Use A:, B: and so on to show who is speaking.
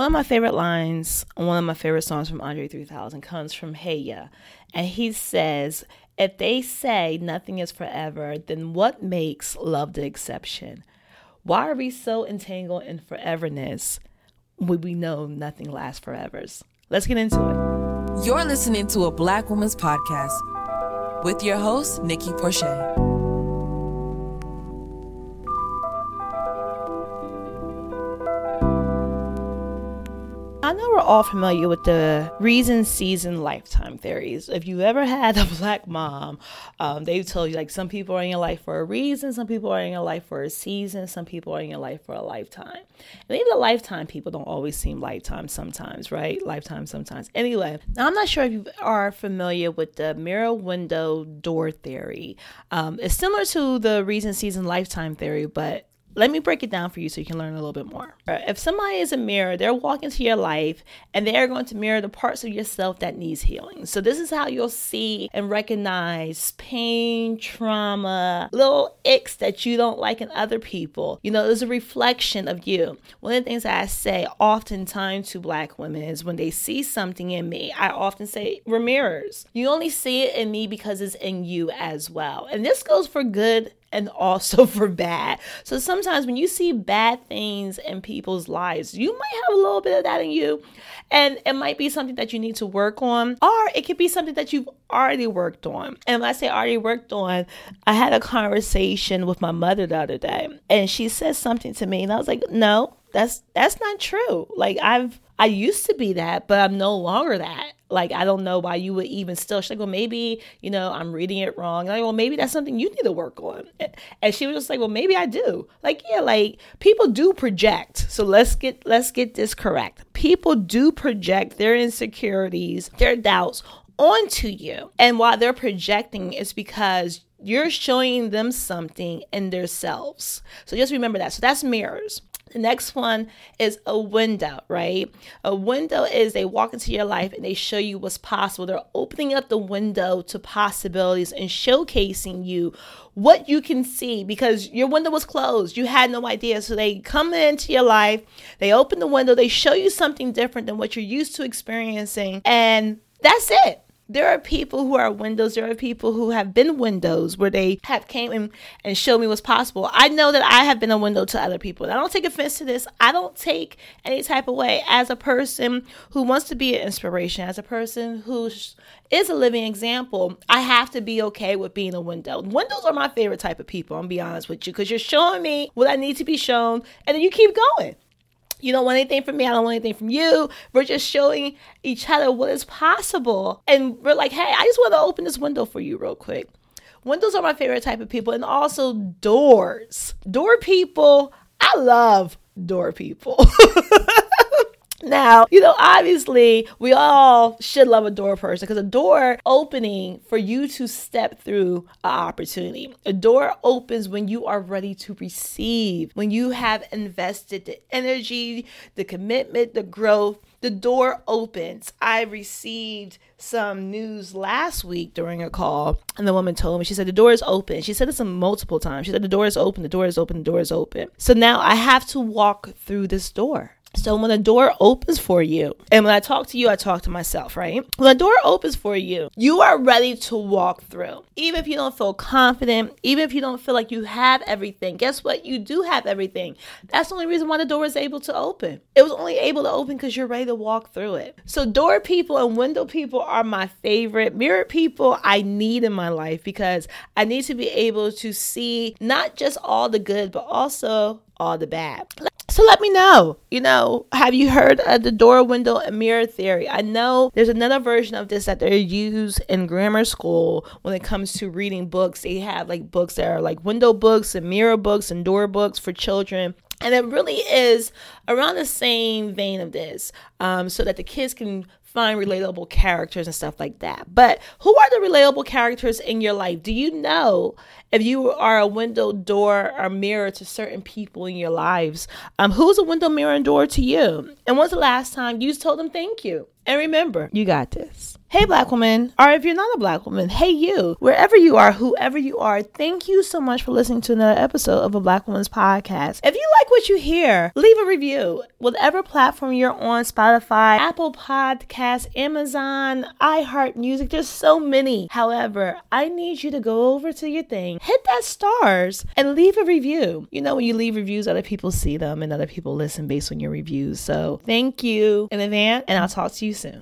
A: One of my favorite lines, one of my favorite songs from Andre 3000 comes from Hey Ya. And he says, If they say nothing is forever, then what makes love the exception? Why are we so entangled in foreverness when we know nothing lasts forever? Let's get into it.
B: You're listening to a Black Woman's Podcast with your host, Nikki Porcher.
A: I know we're all familiar with the reason, season, lifetime theories. If you ever had a black mom, um, they've told you like some people are in your life for a reason, some people are in your life for a season, some people are in your life for a lifetime. And even the lifetime people don't always seem lifetime sometimes, right? Lifetime sometimes. Anyway, now I'm not sure if you are familiar with the mirror window door theory. Um, it's similar to the reason, season, lifetime theory, but let me break it down for you so you can learn a little bit more. Uh, if somebody is a mirror, they're walking into your life and they are going to mirror the parts of yourself that needs healing. So this is how you'll see and recognize pain, trauma, little icks that you don't like in other people. You know, there's a reflection of you. One of the things I say oftentimes to black women is when they see something in me, I often say, we're mirrors. You only see it in me because it's in you as well. And this goes for good and also for bad. So sometimes when you see bad things in people's lives, you might have a little bit of that in you. And it might be something that you need to work on, or it could be something that you've already worked on. And when I say already worked on, I had a conversation with my mother the other day, and she said something to me, and I was like, no, that's that's not true. Like I've I used to be that, but I'm no longer that. Like, I don't know why you would even still. She's like, well, maybe, you know, I'm reading it wrong. I'm like, well, maybe that's something you need to work on. And she was just like, well, maybe I do. Like, yeah, like people do project. So let's get let's get this correct. People do project their insecurities, their doubts onto you. And while they're projecting, it's because you're showing them something in themselves. So just remember that. So that's mirrors. The next one is a window, right? A window is they walk into your life and they show you what's possible. They're opening up the window to possibilities and showcasing you what you can see because your window was closed. You had no idea. So they come into your life, they open the window, they show you something different than what you're used to experiencing, and that's it there are people who are windows. There are people who have been windows where they have came in and showed me what's possible. I know that i have been a window to other people. And i don't take offense to this. I don't take any type of way. As a person who wants to be an inspiration as a person who is a living example i have to be okay with being a window. Windows are my favorite type of people i'm be honest with you because you're showing me what i need to be shown and then you keep going you don't want anything from me. I don't want anything from you. We're just showing each other what is possible. And we're like, hey, I just want to open this window for you real quick. Windows are my favorite type of people. And also doors. Door people, I love door people. Now, you know, obviously, we all should love a door person because a door opening for you to step through an opportunity. A door opens when you are ready to receive, when you have invested the energy, the commitment, the growth. The door opens. I received some news last week during a call, and the woman told me, she said, The door is open. She said this some multiple times. She said, The door is open, the door is open, the door is open. So now I have to walk through this door. So when a door opens for you, and when I talk to you, I talk to myself, right? When a door opens for you, you are ready to walk through. Even if you don't feel confident, even if you don't feel like you have everything, guess what? You do have everything. That's the only reason why the door is able to open. It was only able to open because you're ready to walk through it. So door people and window people are my favorite. Mirror people I need in my life because I need to be able to see not just all the good, but also all the bad. So let me know. You know, have you heard of the door, window, and mirror theory? I know there's another version of this that they use in grammar school when it comes to reading books. They have like books that are like window books and mirror books and door books for children. And it really is around the same vein of this, um, so that the kids can find relatable characters and stuff like that. But who are the relatable characters in your life? Do you know if you are a window, door, or mirror to certain people in your lives? Um, who's a window, mirror, and door to you? And when's the last time you told them thank you? And remember, you got this. Hey, black woman, or if you're not a black woman, hey, you, wherever you are, whoever you are, thank you so much for listening to another episode of a Black Woman's Podcast. If you like what you hear, leave a review. Whatever platform you're on Spotify, Apple Podcasts, Amazon, iHeart Music, there's so many. However, I need you to go over to your thing, hit that stars, and leave a review. You know, when you leave reviews, other people see them and other people listen based on your reviews. So thank you in advance, and I'll talk to you soon.